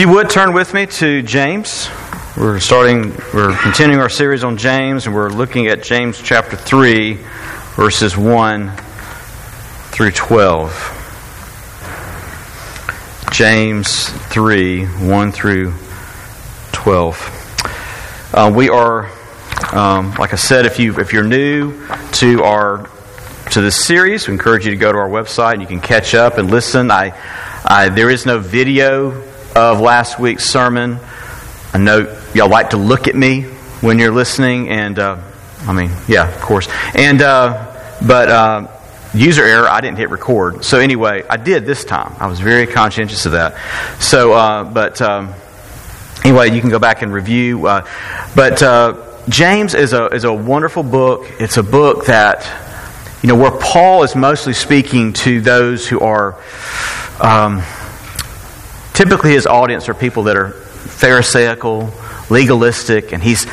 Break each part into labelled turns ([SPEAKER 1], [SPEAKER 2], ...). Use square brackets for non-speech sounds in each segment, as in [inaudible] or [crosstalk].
[SPEAKER 1] If you would turn with me to James. We're starting, we're continuing our series on James, and we're looking at James chapter 3, verses 1 through 12. James 3, 1 through 12. Uh, we are, um, like I said, if, you, if you're new to our to this series, we encourage you to go to our website and you can catch up and listen. I, I there is no video of last week's sermon. I know y'all like to look at me when you're listening, and uh, I mean, yeah, of course. And uh, but uh, user error, I didn't hit record. So anyway, I did this time. I was very conscientious of that. So, uh, but um, anyway, you can go back and review. Uh, but uh, James is a is a wonderful book. It's a book that you know where Paul is mostly speaking to those who are. Um, Typically, his audience are people that are Pharisaical, legalistic, and he's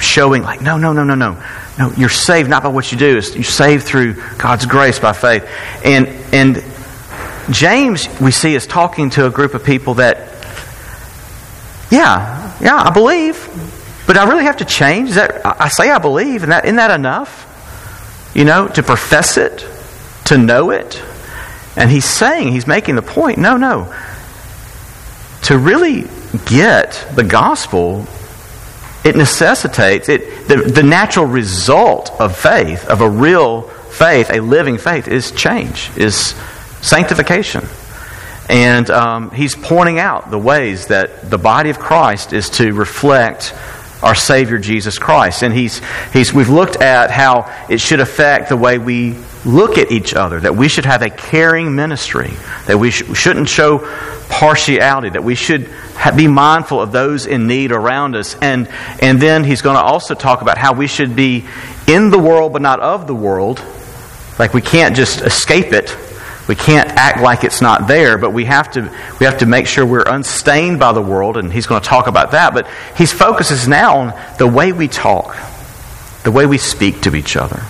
[SPEAKER 1] showing, like, no, no, no, no, no. No, you're saved not by what you do. You're saved through God's grace by faith. And, and James, we see, is talking to a group of people that, yeah, yeah, I believe, but I really have to change. Is that, I say I believe, and that, isn't that enough? You know, to profess it, to know it? And he's saying, he's making the point, no, no to really get the gospel, it necessitates it the, the natural result of faith, of a real faith, a living faith, is change, is sanctification. And um, he's pointing out the ways that the body of Christ is to reflect our Savior Jesus Christ. And he's, he's, we've looked at how it should affect the way we look at each other, that we should have a caring ministry, that we sh- shouldn't show partiality, that we should ha- be mindful of those in need around us. And, and then he's going to also talk about how we should be in the world but not of the world. Like we can't just escape it. We can't act like it's not there, but we have to we have to make sure we're unstained by the world, and he's going to talk about that. But his focus is now on the way we talk, the way we speak to each other.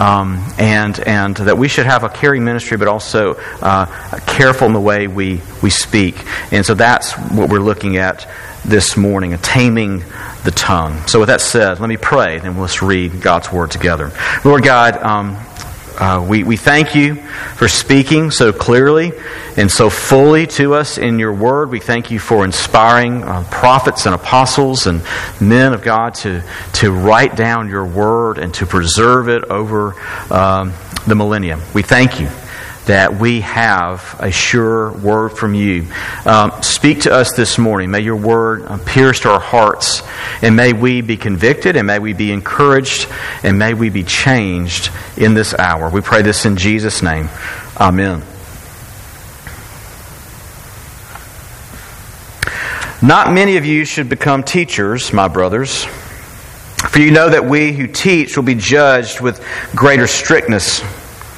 [SPEAKER 1] Um, and and that we should have a caring ministry, but also uh, careful in the way we we speak. And so that's what we're looking at this morning: a taming the tongue. So with that said, let me pray, and let's read God's word together. Lord God. Um, uh, we, we thank you for speaking so clearly and so fully to us in your word. We thank you for inspiring uh, prophets and apostles and men of God to, to write down your word and to preserve it over um, the millennium. We thank you that we have a sure word from you. Um, speak to us this morning. May your word uh, pierce to our hearts, and may we be convicted, and may we be encouraged, and may we be changed in this hour. We pray this in Jesus' name. Amen. Not many of you should become teachers, my brothers, for you know that we who teach will be judged with greater strictness.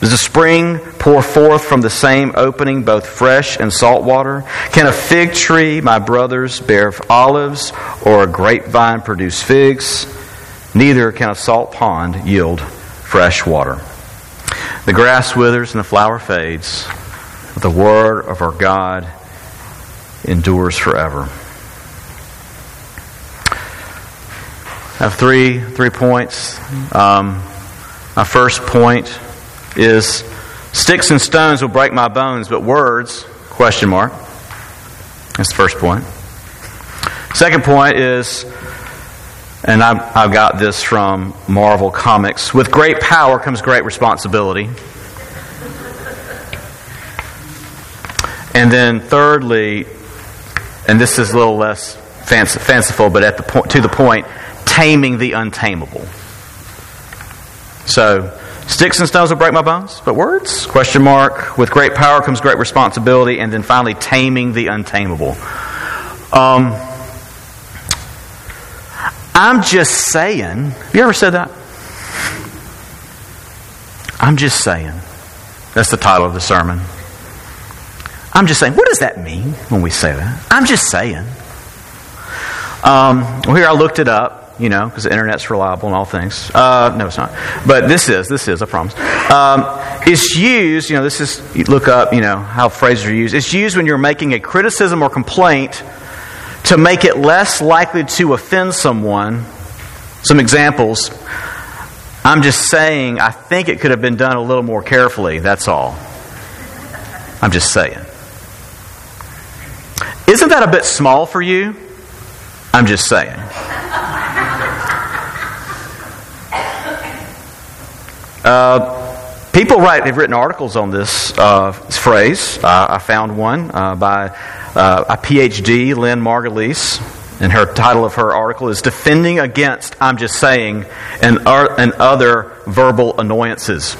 [SPEAKER 1] Does a spring pour forth from the same opening both fresh and salt water? Can a fig tree, my brothers, bear olives, or a grapevine produce figs? Neither can a salt pond yield fresh water. The grass withers and the flower fades, but the word of our God endures forever. I have three three points. Um, my first point is sticks and stones will break my bones, but words, question mark. That's the first point. Second point is, and I've, I've got this from Marvel Comics with great power comes great responsibility. And then thirdly, and this is a little less fanciful, but at the point, to the point, taming the untamable. So, Sticks and stones will break my bones, but words? Question mark. With great power comes great responsibility, and then finally taming the untamable. Um, I'm just saying. Have you ever said that? I'm just saying. That's the title of the sermon. I'm just saying. What does that mean when we say that? I'm just saying. Um, well, here I looked it up you know, because the internet's reliable and all things. Uh, no, it's not. But this is, this is, I promise. Um, it's used, you know, this is, you look up, you know, how phrases are used. It's used when you're making a criticism or complaint to make it less likely to offend someone. Some examples. I'm just saying, I think it could have been done a little more carefully. That's all. I'm just saying. Isn't that a bit small for you? I'm just saying. Uh, people write, have written articles on this uh, phrase. Uh, I found one uh, by uh, a PhD, Lynn Margulies, and her title of her article is Defending Against, I'm Just Saying, and, and Other Verbal Annoyances.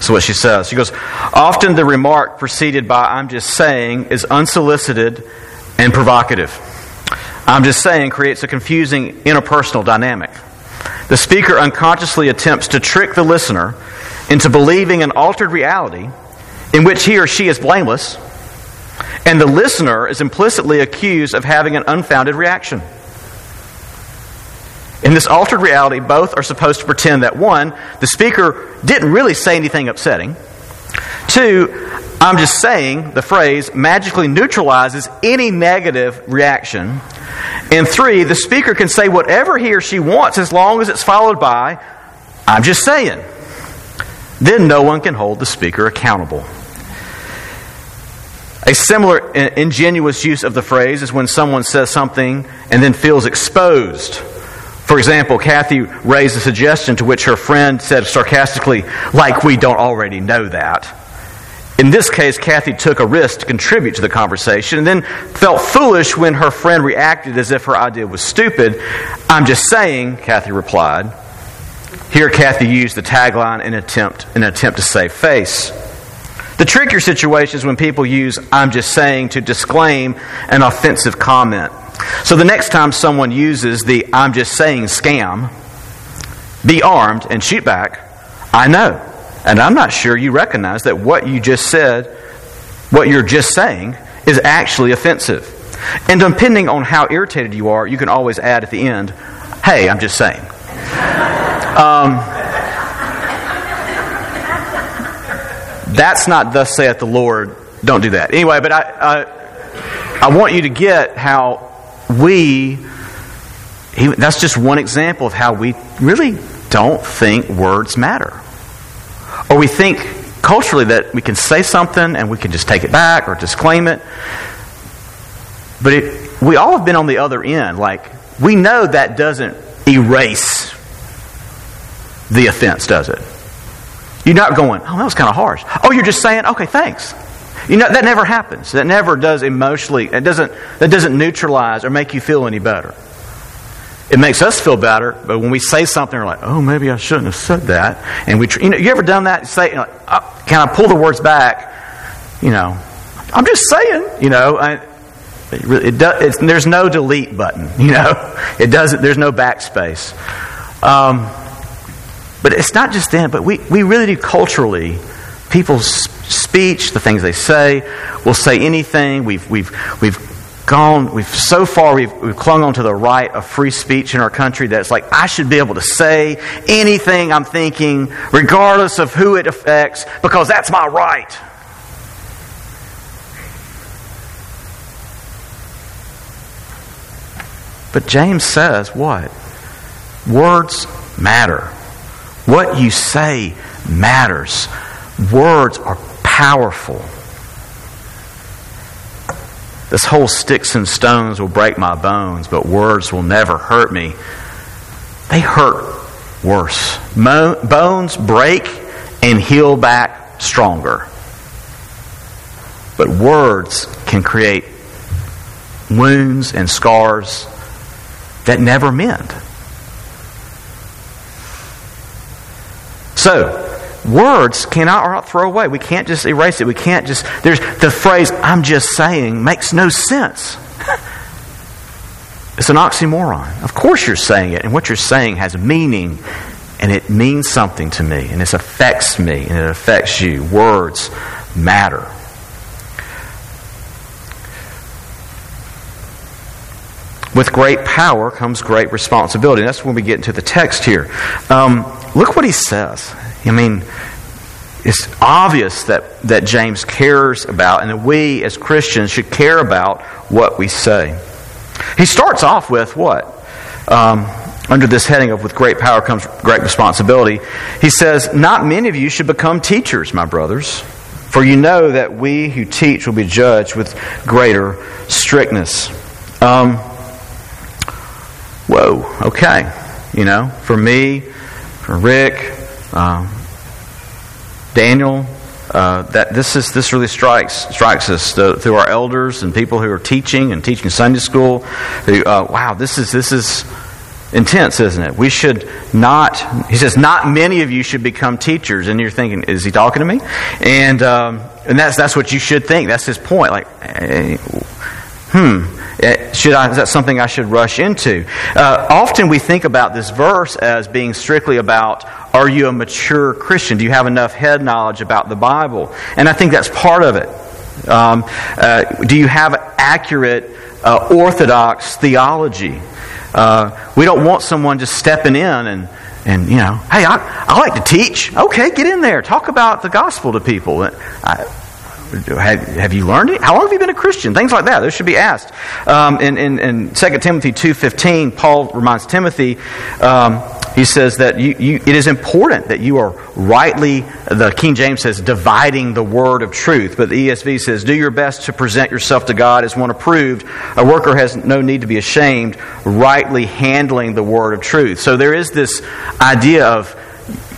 [SPEAKER 1] So what she says. She goes, Often the remark preceded by I'm just saying is unsolicited and provocative. I'm just saying creates a confusing interpersonal dynamic. The speaker unconsciously attempts to trick the listener into believing an altered reality in which he or she is blameless, and the listener is implicitly accused of having an unfounded reaction. In this altered reality, both are supposed to pretend that one, the speaker didn't really say anything upsetting. Two, I'm just saying the phrase magically neutralizes any negative reaction and three, the speaker can say whatever he or she wants as long as it's followed by, I'm just saying. Then no one can hold the speaker accountable. A similar ingenuous use of the phrase is when someone says something and then feels exposed. For example, Kathy raised a suggestion to which her friend said sarcastically, like we don't already know that. In this case, Kathy took a risk to contribute to the conversation and then felt foolish when her friend reacted as if her idea was stupid. I'm just saying, Kathy replied. Here, Kathy used the tagline in, attempt, in an attempt to save face. The trickier situation is when people use I'm just saying to disclaim an offensive comment. So the next time someone uses the I'm just saying scam, be armed and shoot back. I know. And I'm not sure you recognize that what you just said, what you're just saying, is actually offensive. And depending on how irritated you are, you can always add at the end, hey, I'm just saying. Um, that's not thus saith the Lord. Don't do that. Anyway, but I, I, I want you to get how we, that's just one example of how we really don't think words matter. Or we think culturally that we can say something and we can just take it back or disclaim it. But it, we all have been on the other end. Like, we know that doesn't erase the offense, does it? You're not going, oh, that was kind of harsh. Oh, you're just saying, okay, thanks. You know, that never happens. That never does emotionally, it doesn't, that doesn't neutralize or make you feel any better. It makes us feel better, but when we say something, we're like, "Oh, maybe I shouldn't have said that." And we, you know, you ever done that? Say, you know, oh, "Can I pull the words back?" You know, I'm just saying. You know, I, it does, there's no delete button. [laughs] You know, it doesn't. There's no backspace. Um, but it's not just then, but we, we really do culturally. People's speech, the things they say, will say anything. We've, we've, we've gone, we've so far, we've, we've clung on to the right of free speech in our country that it's like, I should be able to say anything I'm thinking, regardless of who it affects, because that's my right. But James says what? Words matter. What you say matters. Words are powerful. This whole sticks and stones will break my bones, but words will never hurt me. They hurt worse. Mo- bones break and heal back stronger. But words can create wounds and scars that never mend. So, words cannot throw away. We can't just erase it. We can't just there's the phrase I'm just saying makes no sense. [laughs] it's an oxymoron. Of course you're saying it, and what you're saying has meaning and it means something to me, and it affects me, and it affects you. Words matter. With great power comes great responsibility. That's when we get into the text here. Um, look what he says. I mean, it's obvious that, that James cares about and that we as Christians should care about what we say. He starts off with what? Um, under this heading of with great power comes great responsibility. He says, Not many of you should become teachers, my brothers, for you know that we who teach will be judged with greater strictness. Um, whoa, okay. You know, for me, for Rick, um, Daniel, uh, that this is this really strikes strikes us through our elders and people who are teaching and teaching Sunday school. Who, uh, wow, this is this is intense, isn't it? We should not. He says, not many of you should become teachers, and you're thinking, is he talking to me? And um, and that's that's what you should think. That's his point. Like, eh, hmm. Eh, should I, is that something I should rush into? Uh, often we think about this verse as being strictly about are you a mature Christian? Do you have enough head knowledge about the Bible? And I think that's part of it. Um, uh, do you have accurate, uh, orthodox theology? Uh, we don't want someone just stepping in and and you know, hey, I, I like to teach. Okay, get in there, talk about the gospel to people. I, have, have you learned it? How long have you been a Christian? Things like that. Those should be asked. Um, in, in, in 2 Timothy 2.15, Paul reminds Timothy, um, he says that you, you, it is important that you are rightly, the King James says, dividing the word of truth. But the ESV says, do your best to present yourself to God as one approved. A worker has no need to be ashamed, rightly handling the word of truth. So there is this idea of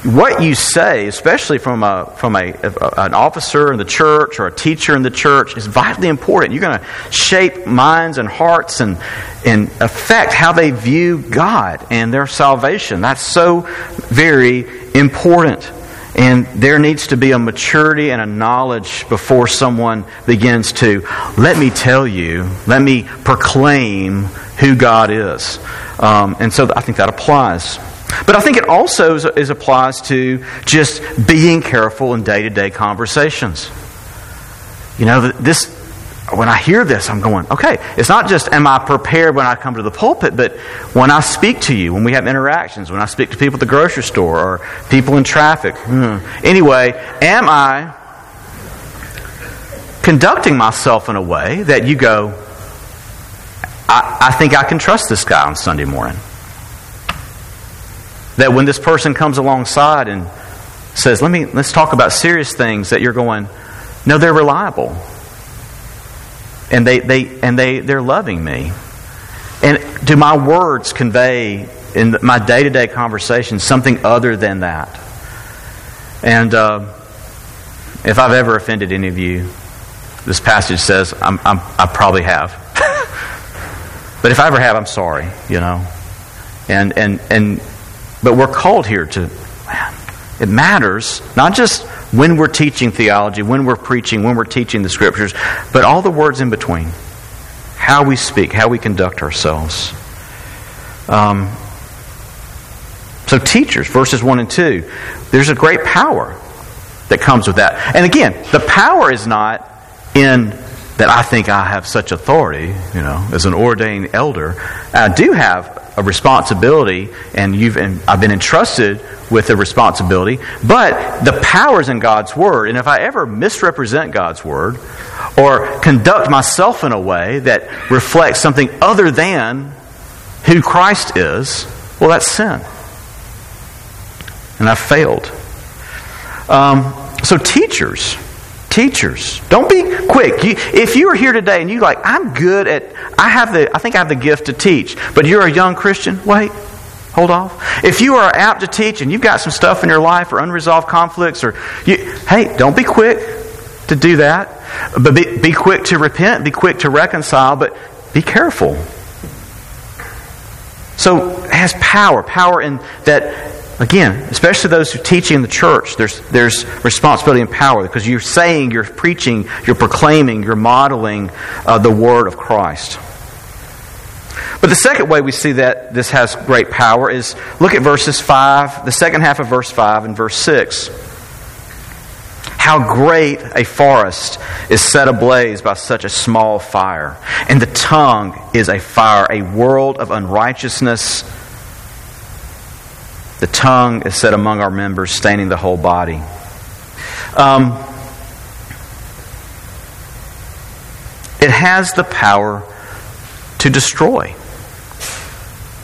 [SPEAKER 1] what you say, especially from, a, from a, an officer in the church or a teacher in the church, is vitally important. You're going to shape minds and hearts and, and affect how they view God and their salvation. That's so very important. And there needs to be a maturity and a knowledge before someone begins to, let me tell you, let me proclaim who God is. Um, and so I think that applies. But I think it also is, is applies to just being careful in day to day conversations. You know, this, when I hear this, I'm going, okay, it's not just am I prepared when I come to the pulpit, but when I speak to you, when we have interactions, when I speak to people at the grocery store or people in traffic. Hmm. Anyway, am I conducting myself in a way that you go, I, I think I can trust this guy on Sunday morning? That when this person comes alongside and says, "Let me let's talk about serious things," that you're going, "No, they're reliable." And they, they and they they're loving me. And do my words convey in my day to day conversation something other than that? And uh, if I've ever offended any of you, this passage says I'm, I'm, i probably have. [laughs] but if I ever have, I'm sorry, you know. And, and, and but we're called here to, man, it matters, not just when we're teaching theology, when we're preaching, when we're teaching the scriptures, but all the words in between. How we speak, how we conduct ourselves. Um, So, teachers, verses 1 and 2, there's a great power that comes with that. And again, the power is not in that I think I have such authority, you know, as an ordained elder. I do have a responsibility, and you've I've been entrusted with a responsibility, but the power is in God's Word. And if I ever misrepresent God's Word or conduct myself in a way that reflects something other than who Christ is, well, that's sin. And I've failed. Um, so, teachers, teachers, don't be quick. You, if you are here today and you like, I'm good at, I have the, I think I have the gift to teach, but you're a young Christian, wait, hold off. If you are apt to teach and you've got some stuff in your life or unresolved conflicts, or you, hey, don't be quick to do that, but be, be quick to repent, be quick to reconcile, but be careful. So has power, power in that Again, especially those who teaching in the church, there's, there's responsibility and power because you're saying, you're preaching, you're proclaiming, you're modeling uh, the Word of Christ. But the second way we see that this has great power is look at verses 5, the second half of verse 5 and verse 6. How great a forest is set ablaze by such a small fire, and the tongue is a fire, a world of unrighteousness the tongue is set among our members, staining the whole body. Um, it has the power to destroy.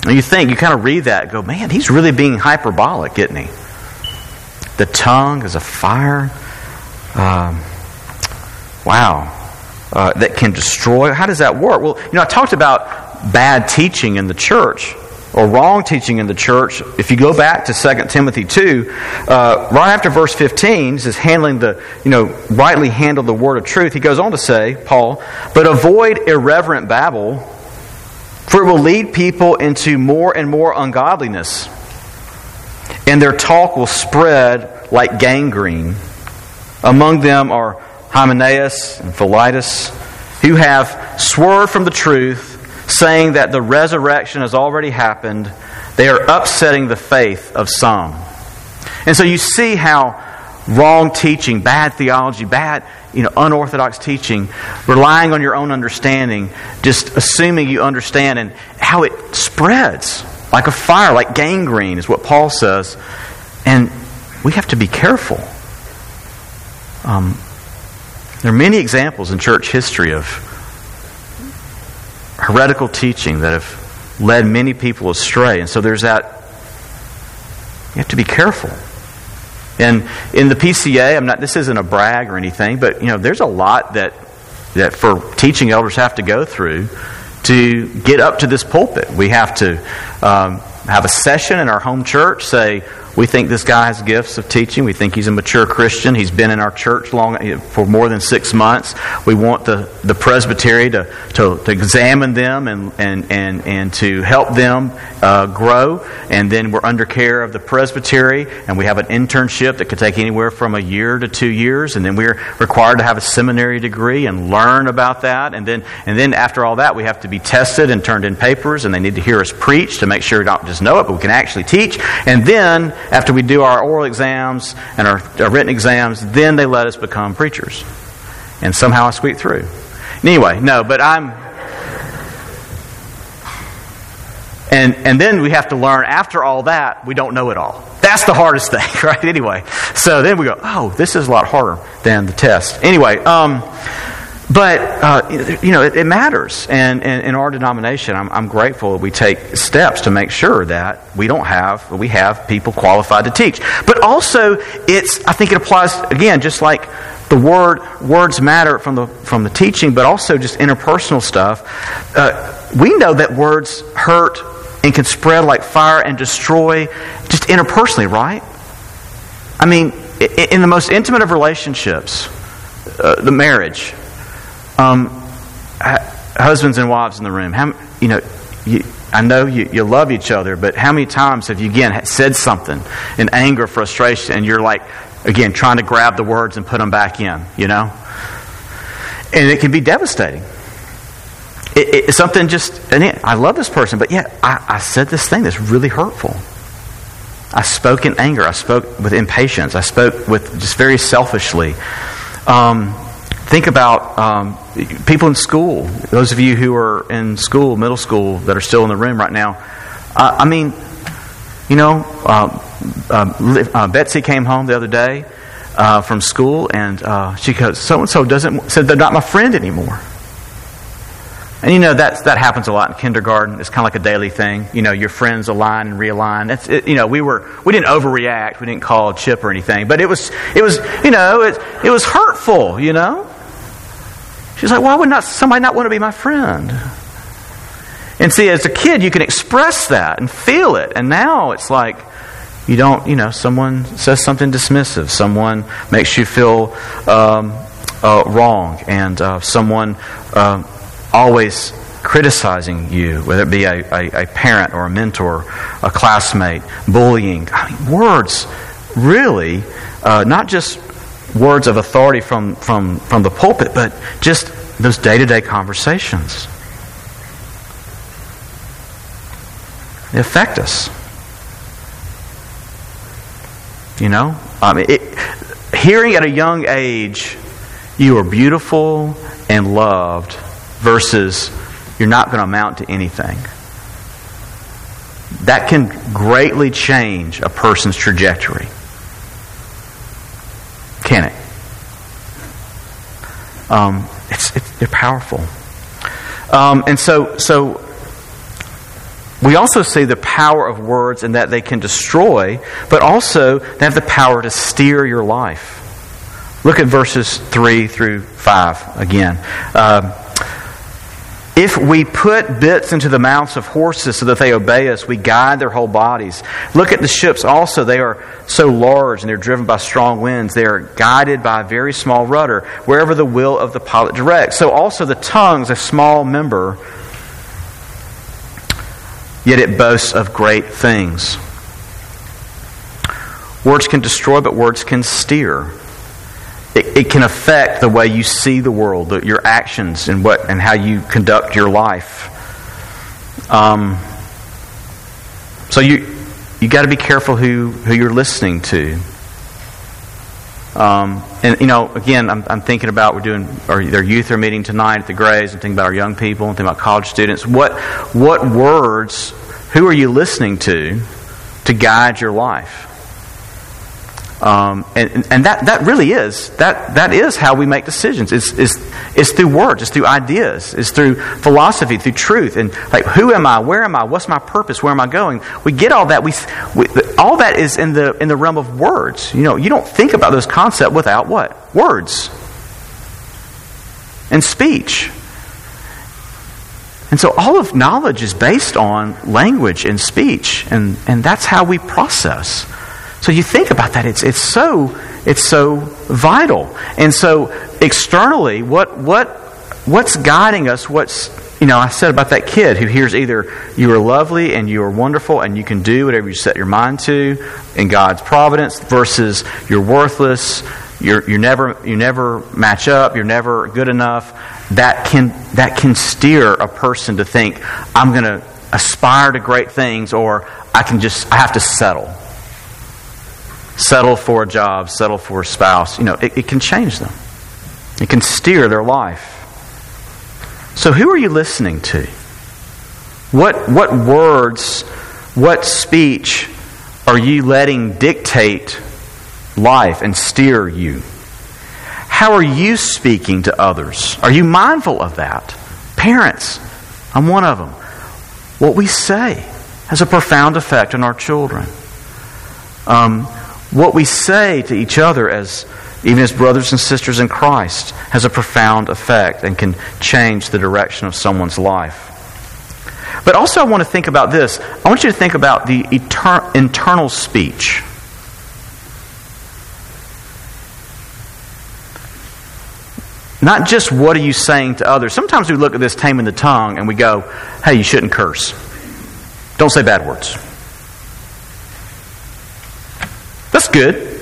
[SPEAKER 1] And you think, you kind of read that go, man, he's really being hyperbolic, isn't he? The tongue is a fire. Um, wow. Uh, that can destroy. How does that work? Well, you know, I talked about bad teaching in the church or wrong teaching in the church, if you go back to 2 Timothy 2, uh, right after verse 15, says handling the, you know, rightly handle the word of truth, he goes on to say, Paul, but avoid irreverent babble, for it will lead people into more and more ungodliness, and their talk will spread like gangrene. Among them are Hymenaeus and Philetus, who have swerved from the truth saying that the resurrection has already happened, they are upsetting the faith of some. And so you see how wrong teaching, bad theology, bad, you know, unorthodox teaching, relying on your own understanding, just assuming you understand, and how it spreads like a fire, like gangrene, is what Paul says. And we have to be careful. Um, there are many examples in church history of heretical teaching that have led many people astray. And so there's that. You have to be careful. And in the PCA, I'm not. This isn't a brag or anything, but you know, there's a lot that that for teaching elders have to go through to get up to this pulpit. We have to um, have a session in our home church. Say, we think this guy has gifts of teaching. We think he's a mature Christian. He's been in our church long for more than six months. We want the, the presbytery to, to, to examine them and, and, and, and to help them uh, grow. And then we're under care of the presbytery, and we have an internship that could take anywhere from a year to two years. And then we're required to have a seminary degree and learn about that. And then, and then after all that, we have to be tested and turned in papers, and they need to hear us preach to make sure we don't just know it, but we can actually teach. And then after we do our oral exams and our, our written exams, then they let us become preachers. And somehow I squeaked through. Anyway, no, but I'm. And, and then we have to learn after all that, we don't know it all. That's the hardest [laughs] thing, right? Anyway, so then we go, oh, this is a lot harder than the test. Anyway, um, but, uh, you know, it, it matters. And, and, in our denomination, I'm, I'm grateful that we take steps to make sure that we don't have, we have people qualified to teach. But also, it's, I think it applies, again, just like the word, words matter from the, from the teaching, but also just interpersonal stuff. Uh, we know that words hurt and can spread like fire and destroy just interpersonally, right? I mean, in the most intimate of relationships, uh, the marriage, um, husbands and wives in the room, how, you know, you, I know you, you love each other, but how many times have you, again, said something in anger, frustration, and you're like, again, trying to grab the words and put them back in, you know? And it can be devastating. It, it's something just, and it, I love this person, but yeah, I, I said this thing that's really hurtful. I spoke in anger. I spoke with impatience. I spoke with just very selfishly. Um, think about um, people in school. Those of you who are in school, middle school, that are still in the room right now. Uh, I mean, you know, uh, uh, Betsy came home the other day uh, from school, and uh, she goes, "So and so doesn't said they're not my friend anymore." And you know that that happens a lot in kindergarten. It's kind of like a daily thing. You know, your friends align and realign. It, you know, we were we didn't overreact. We didn't call Chip or anything, but it was it was you know it it was hurtful. You know, she's like, why would not somebody not want to be my friend? And see, as a kid, you can express that and feel it, and now it's like you don't. You know, someone says something dismissive. Someone makes you feel um, uh, wrong, and uh, someone. Uh, always criticizing you, whether it be a, a, a, parent or a mentor, a classmate, bullying. I mean, words really, uh, not just words of authority from, from, from the pulpit, but just those day to day conversations. They affect us. You know? It, hearing at a young age, you are beautiful and loved versus you're not going to amount to anything. That can greatly change a person's trajectory. Can it? Um, it's, it's, they're powerful. Um, and so, so we also see the power of words in that they can destroy, but also they have the power to steer your life. Look at verses 3 through 5 again. Um, if we put bits into the mouths of horses so that they obey us, we guide their whole bodies. Look at the ships also. They are so large and they're driven by strong winds. They are guided by a very small rudder, wherever the will of the pilot directs. So also the tongue's a small member, yet it boasts of great things. Words can destroy, but words can steer it, it can affect the way you see the world, the, your actions, and what and how you conduct your life. Um, so you you got to be careful who who you're listening to. Um, and you know, again, I'm, I'm thinking about we're doing our their youth are meeting tonight at the Grays. I'm thinking about our young people. I'm thinking about college students. What what words? Who are you listening to to guide your life? Um, and, and that, that really is that, that is how we make decisions. It's, it's, it's through words, it's through ideas, it's through philosophy, through truth, and like who am I, where am I, what's my purpose, where am I going? We get all that. We, we all that is in the in the realm of words. You know, you don't think about those concepts without what words and speech. And so all of knowledge is based on language and speech, and, and that's how we process. So you think about that, it's, it's, so, it's so vital. And so externally, what, what, what's guiding us? What's, you know, I said about that kid who hears either you are lovely and you are wonderful and you can do whatever you set your mind to in God's providence versus you're worthless, you're, you never, you never match up, you're never good enough. That can, that can steer a person to think, I'm going to aspire to great things or I can just, I have to settle settle for a job, settle for a spouse, you know, it, it can change them. It can steer their life. So, who are you listening to? What, what words, what speech are you letting dictate life and steer you? How are you speaking to others? Are you mindful of that? Parents, I'm one of them. What we say has a profound effect on our children. Um, what we say to each other as even as brothers and sisters in Christ has a profound effect and can change the direction of someone's life. But also, I want to think about this. I want you to think about the internal speech. Not just what are you saying to others. Sometimes we look at this taming the tongue and we go, hey, you shouldn't curse. Don't say bad words. That's good.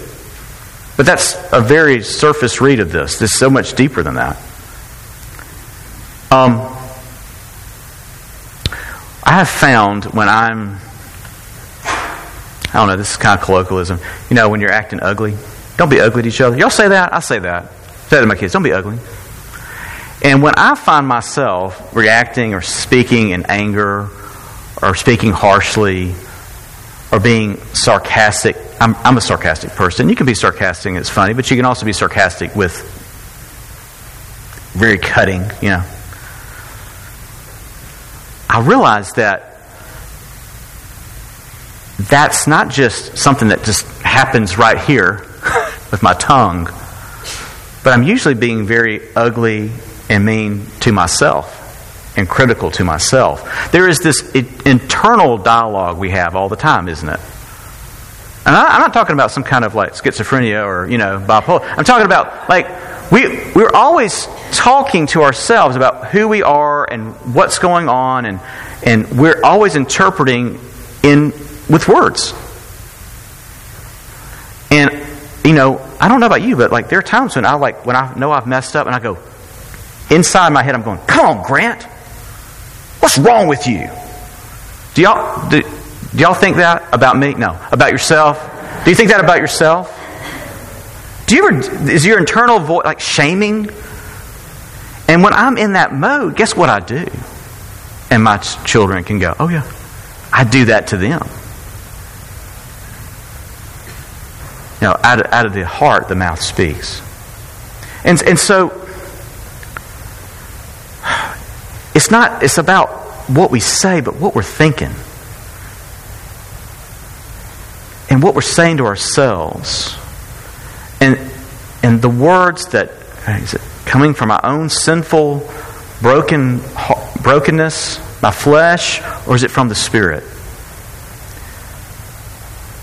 [SPEAKER 1] But that's a very surface read of this. Is so much deeper than that. Um, I have found when I'm, I don't know, this is kind of colloquialism. You know, when you're acting ugly, don't be ugly to each other. Y'all say that? I say that. I say that to my kids, don't be ugly. And when I find myself reacting or speaking in anger or speaking harshly or being sarcastic, I'm, I'm a sarcastic person. You can be sarcastic it's funny, but you can also be sarcastic with very cutting, you know. I realize that that's not just something that just happens right here [laughs] with my tongue, but I'm usually being very ugly and mean to myself and critical to myself. There is this internal dialogue we have all the time, isn't it? And I, am not talking about some kind of like schizophrenia or, you know, bipolar. I'm talking about like we, we're always talking to ourselves about who we are and what's going on, and, and we're always interpreting in, with words. And, you know, I don't know about you, but like there are times when I like, when I know I've messed up and I go, inside my head, I'm going, come on, Grant. What's wrong with you? Do y'all, do, do y'all think that about me? No. About yourself? Do you think that about yourself? Do you ever, is your internal voice like shaming? And when I'm in that mode, guess what I do? And my children can go, oh yeah, I do that to them. You know, out of, out of the heart, the mouth speaks. And, and so, it's not, it's about what we say, but what we're thinking. And what we're saying to ourselves and and the words that is it coming from my own sinful broken brokenness my flesh or is it from the spirit?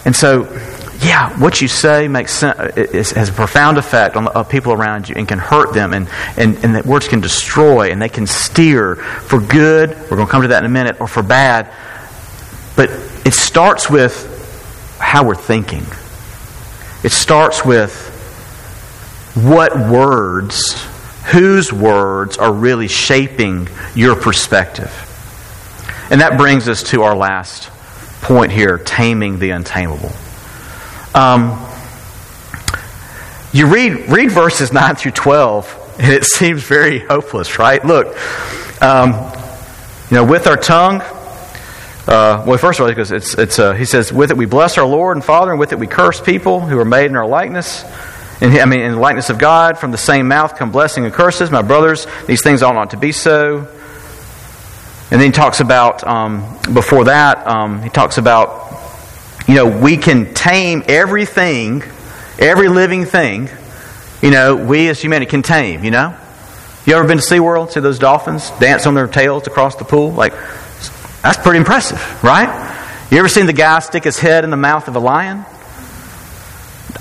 [SPEAKER 1] And so yeah what you say makes sense it has a profound effect on the uh, people around you and can hurt them and, and, and that words can destroy and they can steer for good. We're going to come to that in a minute or for bad. But it starts with how we're thinking. It starts with what words, whose words are really shaping your perspective. And that brings us to our last point here taming the untamable. Um, you read, read verses 9 through 12, and it [laughs] seems very hopeless, right? Look, um, you know, with our tongue, uh, well, first of all, because it's, it's, uh, he says, with it we bless our Lord and Father, and with it we curse people who are made in our likeness. And, I mean, in the likeness of God, from the same mouth come blessing and curses. My brothers, these things ought not to be so. And then he talks about, um, before that, um, he talks about, you know, we can tame everything, every living thing, you know, we as humanity can tame, you know? You ever been to SeaWorld, see those dolphins dance on their tails across the pool? Like, that's pretty impressive, right? You ever seen the guy stick his head in the mouth of a lion?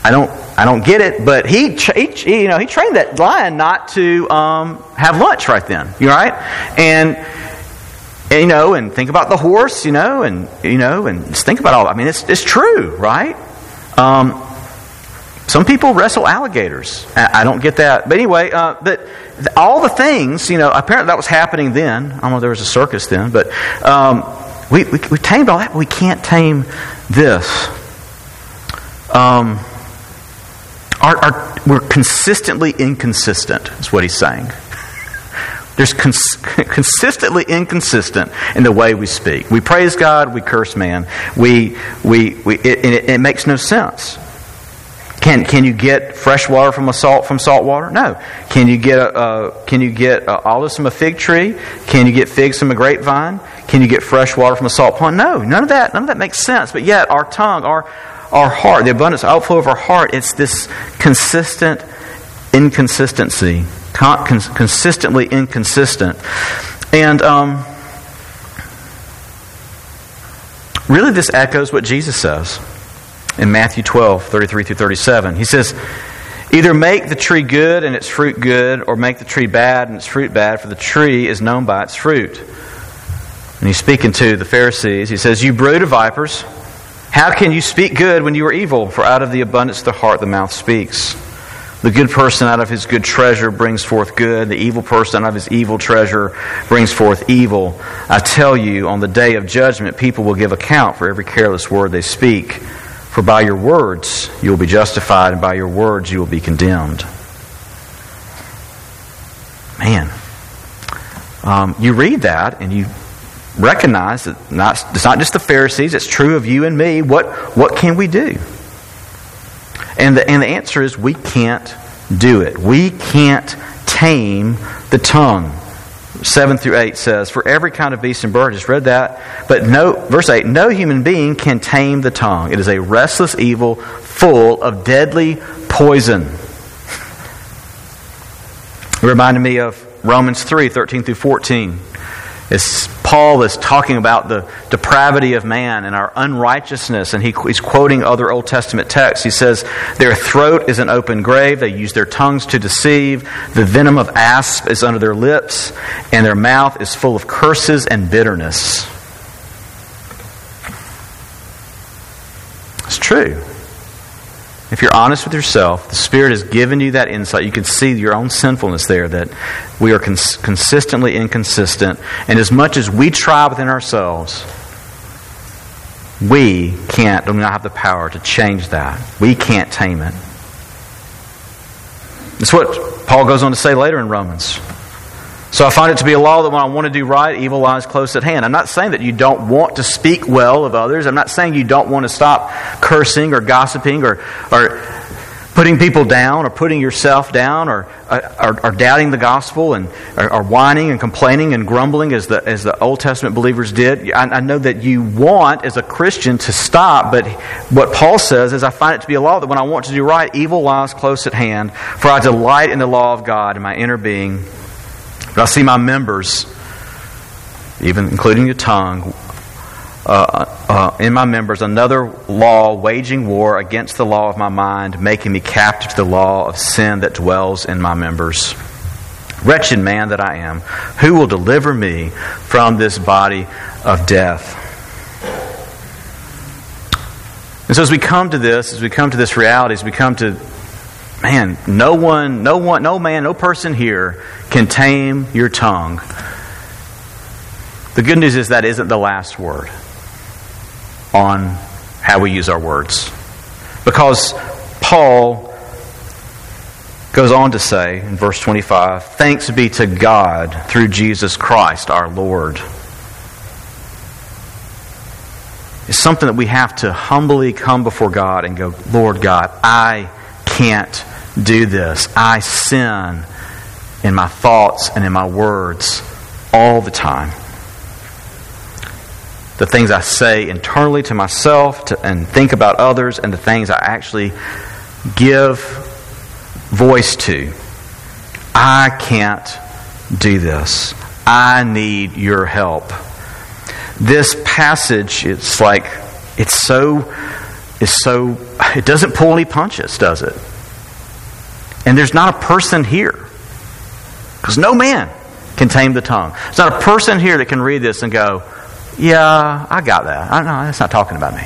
[SPEAKER 1] I don't, I don't get it, but he, he you know, he trained that lion not to um, have lunch right then. You right? And, and you know, and think about the horse, you know, and you know, and just think about all. I mean, it's it's true, right? Um, some people wrestle alligators. I don't get that, but anyway, uh, all the things, you know, apparently that was happening then. I don't know if there was a circus then, but um, we, we, we, tamed all that, but we can't tame this. Um, our, our, we're consistently inconsistent, is what he's saying. [laughs] There's cons- [laughs] consistently inconsistent in the way we speak. We praise God, we curse man. We, we, we, it, it, it makes no sense. Can, can you get fresh water from a salt from salt water? No. Can you get a, uh, can you get olives from a fig tree? Can you get figs from a grapevine? Can you get fresh water from a salt pond? No. None of that. None of that makes sense. But yet, our tongue, our our heart, the abundance outflow of our heart, it's this consistent inconsistency, con- consistently inconsistent, and um, really, this echoes what Jesus says in Matthew 12, 33 through 37. He says, Either make the tree good and its fruit good, or make the tree bad and its fruit bad, for the tree is known by its fruit. And he's speaking to the Pharisees. He says, You brood of vipers, how can you speak good when you are evil? For out of the abundance of the heart the mouth speaks. The good person out of his good treasure brings forth good. The evil person out of his evil treasure brings forth evil. I tell you, on the day of judgment, people will give account for every careless word they speak. For by your words you will be justified, and by your words you will be condemned. Man, um, you read that and you recognize that not, it's not just the Pharisees, it's true of you and me. What, what can we do? And the, and the answer is we can't do it. We can't tame the tongue. 7 through 8 says, For every kind of beast and bird, just read that. But no, verse 8, no human being can tame the tongue. It is a restless evil full of deadly poison. It [laughs] reminded me of Romans 3 13 through 14. As Paul is talking about the depravity of man and our unrighteousness, and he, he's quoting other Old Testament texts. He says, Their throat is an open grave, they use their tongues to deceive, the venom of asp is under their lips, and their mouth is full of curses and bitterness. It's true. If you're honest with yourself, the Spirit has given you that insight. You can see your own sinfulness there, that we are cons- consistently inconsistent. And as much as we try within ourselves, we can't, do not have the power to change that. We can't tame it. That's what Paul goes on to say later in Romans. So I find it to be a law that when I want to do right, evil lies close at hand. I'm not saying that you don't want to speak well of others. I'm not saying you don't want to stop cursing or gossiping or, or putting people down or putting yourself down or, uh, or, or doubting the gospel and or, or, whining and complaining and grumbling as the, as the Old Testament believers did. I, I know that you want as a Christian to stop, but what Paul says is I find it to be a law that when I want to do right, evil lies close at hand, for I delight in the law of God in my inner being but I see my members, even including the tongue, uh, uh, in my members, another law waging war against the law of my mind, making me captive to the law of sin that dwells in my members. Wretched man that I am, who will deliver me from this body of death? And so, as we come to this, as we come to this reality, as we come to man, no one, no one, no man, no person here can tame your tongue. The good news is that isn't the last word on how we use our words. Because Paul goes on to say in verse 25, Thanks be to God through Jesus Christ our Lord. It's something that we have to humbly come before God and go, Lord God, I can't do this. I sin in my thoughts and in my words all the time. The things I say internally to myself to, and think about others, and the things I actually give voice to. I can't do this. I need your help. This passage, it's like, it's so, it's so, it doesn't pull any punches, does it? And there's not a person here. Because no man can tame the tongue. There's not a person here that can read this and go, yeah, I got that. I know, that's not talking about me.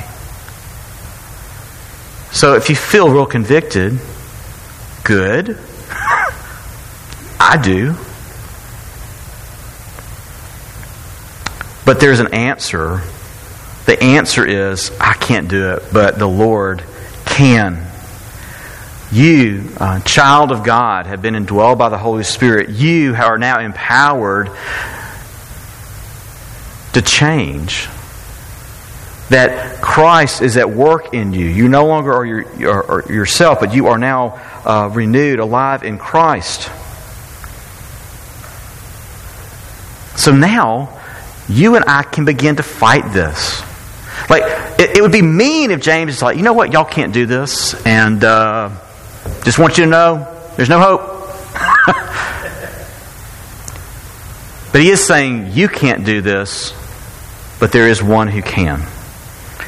[SPEAKER 1] So if you feel real convicted, good. [laughs] I do. But there's an answer. The answer is, I can't do it, but the Lord can. You, uh, child of God, have been indwelled by the Holy Spirit. You are now empowered to change. That Christ is at work in you. You no longer are, your, are, are yourself, but you are now uh, renewed, alive in Christ. So now, you and I can begin to fight this. Like, it, it would be mean if James is like, you know what, y'all can't do this, and. Uh, just want you to know there's no hope. [laughs] but he is saying, You can't do this, but there is one who can.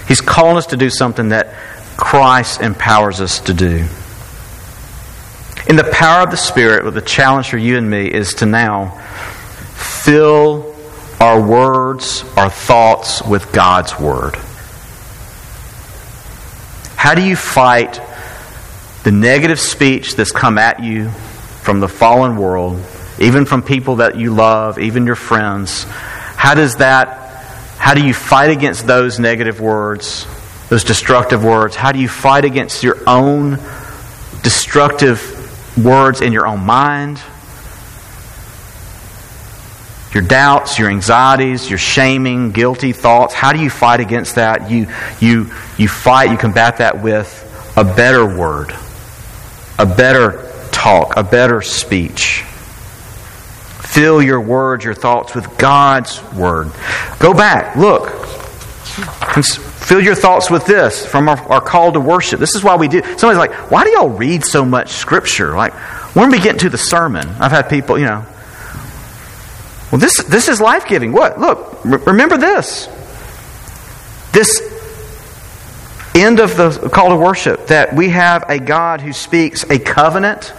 [SPEAKER 1] He's calling us to do something that Christ empowers us to do. In the power of the Spirit, what the challenge for you and me is to now fill our words, our thoughts with God's Word. How do you fight the negative speech that's come at you from the fallen world, even from people that you love, even your friends, how does that, how do you fight against those negative words? those destructive words? How do you fight against your own destructive words in your own mind? Your doubts, your anxieties, your shaming, guilty thoughts. How do you fight against that? You, you, you fight, you combat that with a better word, a better talk, a better speech. Fill your words, your thoughts with God's word. Go back, look. Fill your thoughts with this from our, our, call to worship. This is why we do. Somebody's like, why do y'all read so much scripture? Like, when we get into the sermon, I've had people, you know, well, this, this is life giving. What? Look, remember this. This end of the call to worship that we have a God who speaks a covenant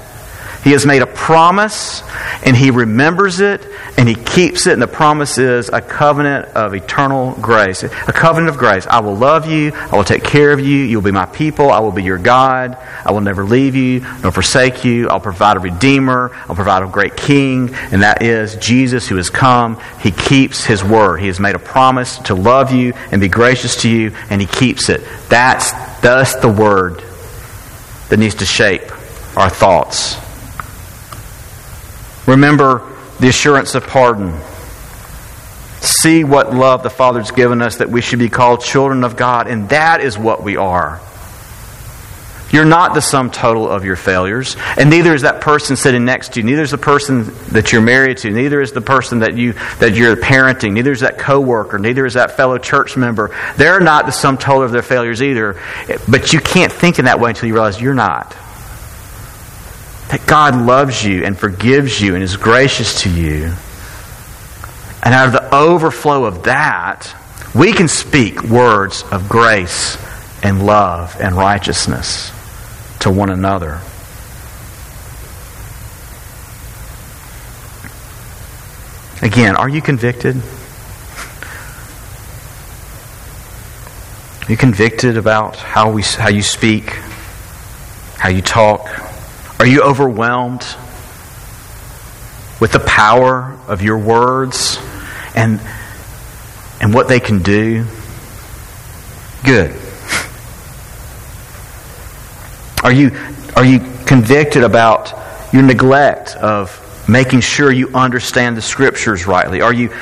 [SPEAKER 1] he has made a promise and he remembers it and he keeps it. And the promise is a covenant of eternal grace. A covenant of grace. I will love you. I will take care of you. You'll be my people. I will be your God. I will never leave you nor forsake you. I'll provide a redeemer. I'll provide a great king. And that is Jesus who has come. He keeps his word. He has made a promise to love you and be gracious to you and he keeps it. That's thus the word that needs to shape our thoughts Remember the assurance of pardon. See what love the Father's given us that we should be called children of God, and that is what we are. You're not the sum total of your failures, and neither is that person sitting next to you. Neither is the person that you're married to. Neither is the person that you that you're parenting. Neither is that coworker. Neither is that fellow church member. They're not the sum total of their failures either. But you can't think in that way until you realize you're not that God loves you and forgives you and is gracious to you. And out of the overflow of that, we can speak words of grace and love and righteousness to one another. Again, are you convicted? Are you convicted about how, we, how you speak, how you talk? Are you overwhelmed with the power of your words and, and what they can do? Good. [laughs] Are you, are you convicted about your neglect of making sure you understand the scriptures rightly? Are you,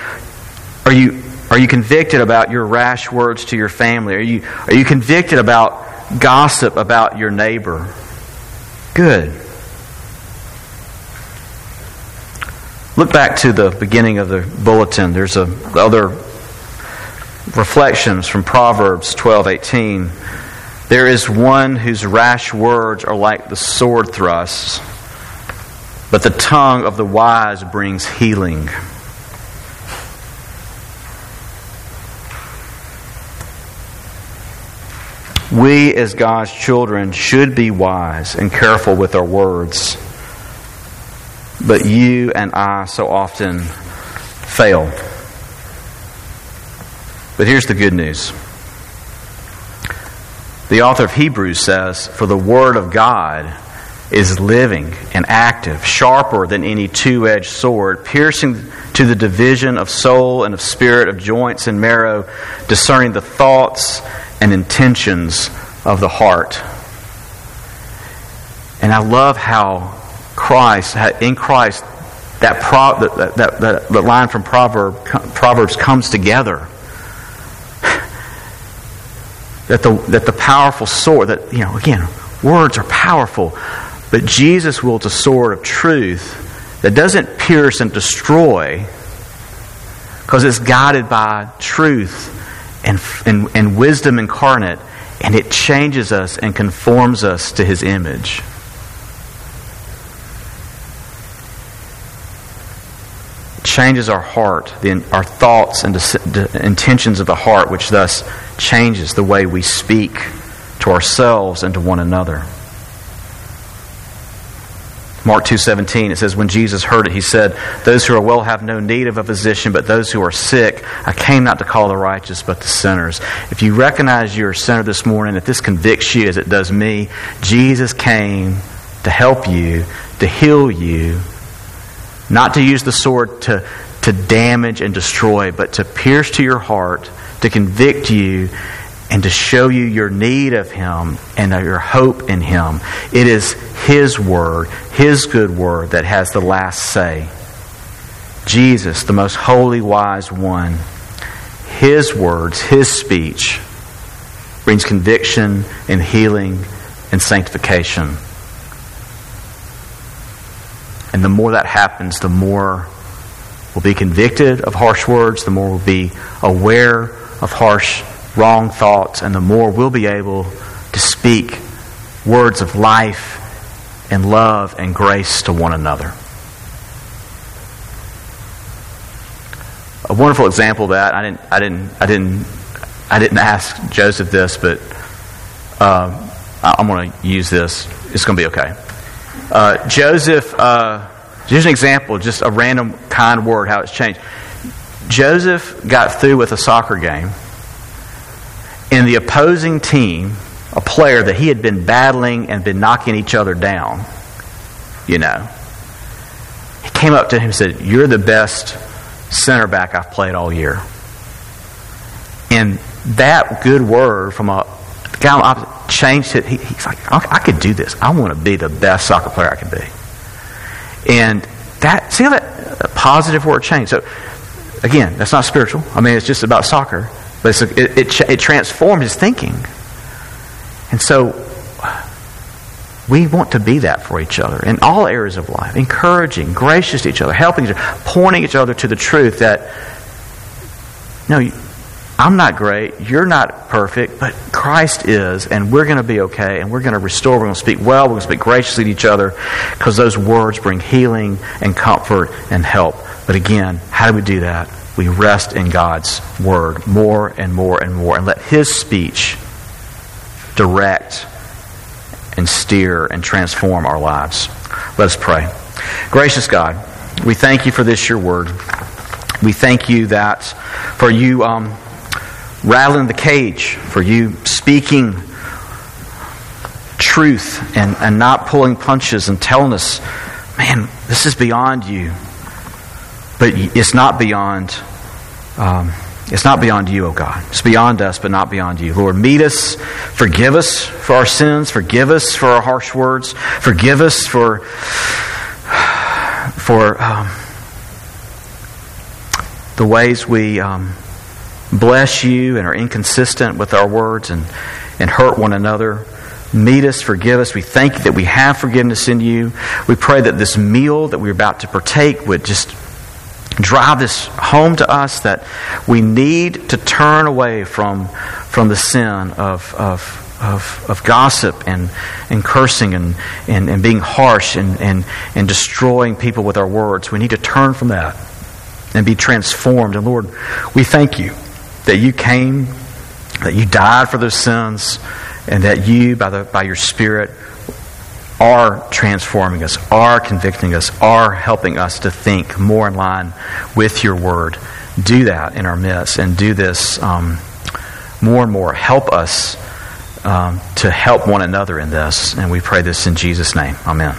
[SPEAKER 1] are you, are you convicted about your rash words to your family? Are you, are you convicted about gossip about your neighbor? Good. Look back to the beginning of the bulletin. There's a, other reflections from Proverbs 12:18. There is one whose rash words are like the sword thrusts, but the tongue of the wise brings healing. We, as God's children, should be wise and careful with our words. But you and I so often fail. But here's the good news. The author of Hebrews says, For the Word of God is living and active, sharper than any two edged sword, piercing to the division of soul and of spirit, of joints and marrow, discerning the thoughts and intentions of the heart. And I love how Christ, in Christ, that, pro, that, that, that, line from Proverb, Proverbs comes together. [sighs] that the, that the powerful sword, that, you know, again, words are powerful, but Jesus wields a sword of truth that doesn't pierce and destroy because it's guided by truth and, and, and wisdom incarnate, and it changes us and conforms us to his image. Changes our heart, the, our thoughts and intentions of the heart, which thus changes the way we speak to ourselves and to one another. Mark 2:17 it says when Jesus heard it he said those who are well have no need of a physician but those who are sick I came not to call the righteous but the sinners. If you recognize you're a sinner this morning if this convicts you as it does me Jesus came to help you to heal you not to use the sword to, to damage and destroy, but to pierce to your heart, to convict you, and to show you your need of Him and your hope in Him. It is His Word, His good Word, that has the last say. Jesus, the most holy, wise one, His words, His speech brings conviction and healing and sanctification. And the more that happens, the more we'll be convicted of harsh words, the more we'll be aware of harsh wrong thoughts, and the more we'll be able to speak words of life and love and grace to one another. A wonderful example of that. I didn't. I didn't. I didn't. I didn't ask Joseph this, but uh, I'm going to use this. It's going to be okay. Uh, Joseph. Uh, here's an example, just a random kind word, how it's changed. Joseph got through with a soccer game in the opposing team, a player that he had been battling and been knocking each other down, you know, he came up to him and said, You're the best center back I've played all year. And that good word from a guy changed it. He, he's like, I could do this. I want to be the best soccer player I can be. And that, see how that positive word changed? So, again, that's not spiritual. I mean, it's just about soccer. But it, it, it transformed his thinking. And so we want to be that for each other in all areas of life, encouraging, gracious to each other, helping each other, pointing each other to the truth that, no, I'm not great, you're not perfect, but Christ is, and we're going to be okay, and we're going to restore, we're going to speak well, we're going to speak graciously to each other, because those words bring healing and comfort and help. But again, how do we do that? we rest in God's Word more and more and more and let His speech direct and steer and transform our lives. Let us pray. Gracious God, we thank you for this, your Word. We thank you that for you um, rattling the cage, for you speaking truth and, and not pulling punches and telling us, man, this is beyond you. But it's not beyond um, it's not beyond you, O oh God. It's beyond us, but not beyond you. Lord, meet us. Forgive us for our sins. Forgive us for our harsh words. Forgive us for [sighs] for um, the ways we um, bless you and are inconsistent with our words and, and hurt one another. Meet us, forgive us. We thank you that we have forgiveness in you. We pray that this meal that we're about to partake would just drive this home to us that we need to turn away from, from the sin of, of, of, of gossip and, and cursing and, and, and being harsh and, and, and destroying people with our words. We need to turn from that and be transformed. And Lord, we thank you that you came, that you died for those sins, and that you, by, the, by your Spirit, are transforming us, are convicting us, are helping us to think more in line with your word. Do that in our midst and do this um, more and more. Help us um, to help one another in this. And we pray this in Jesus' name. Amen.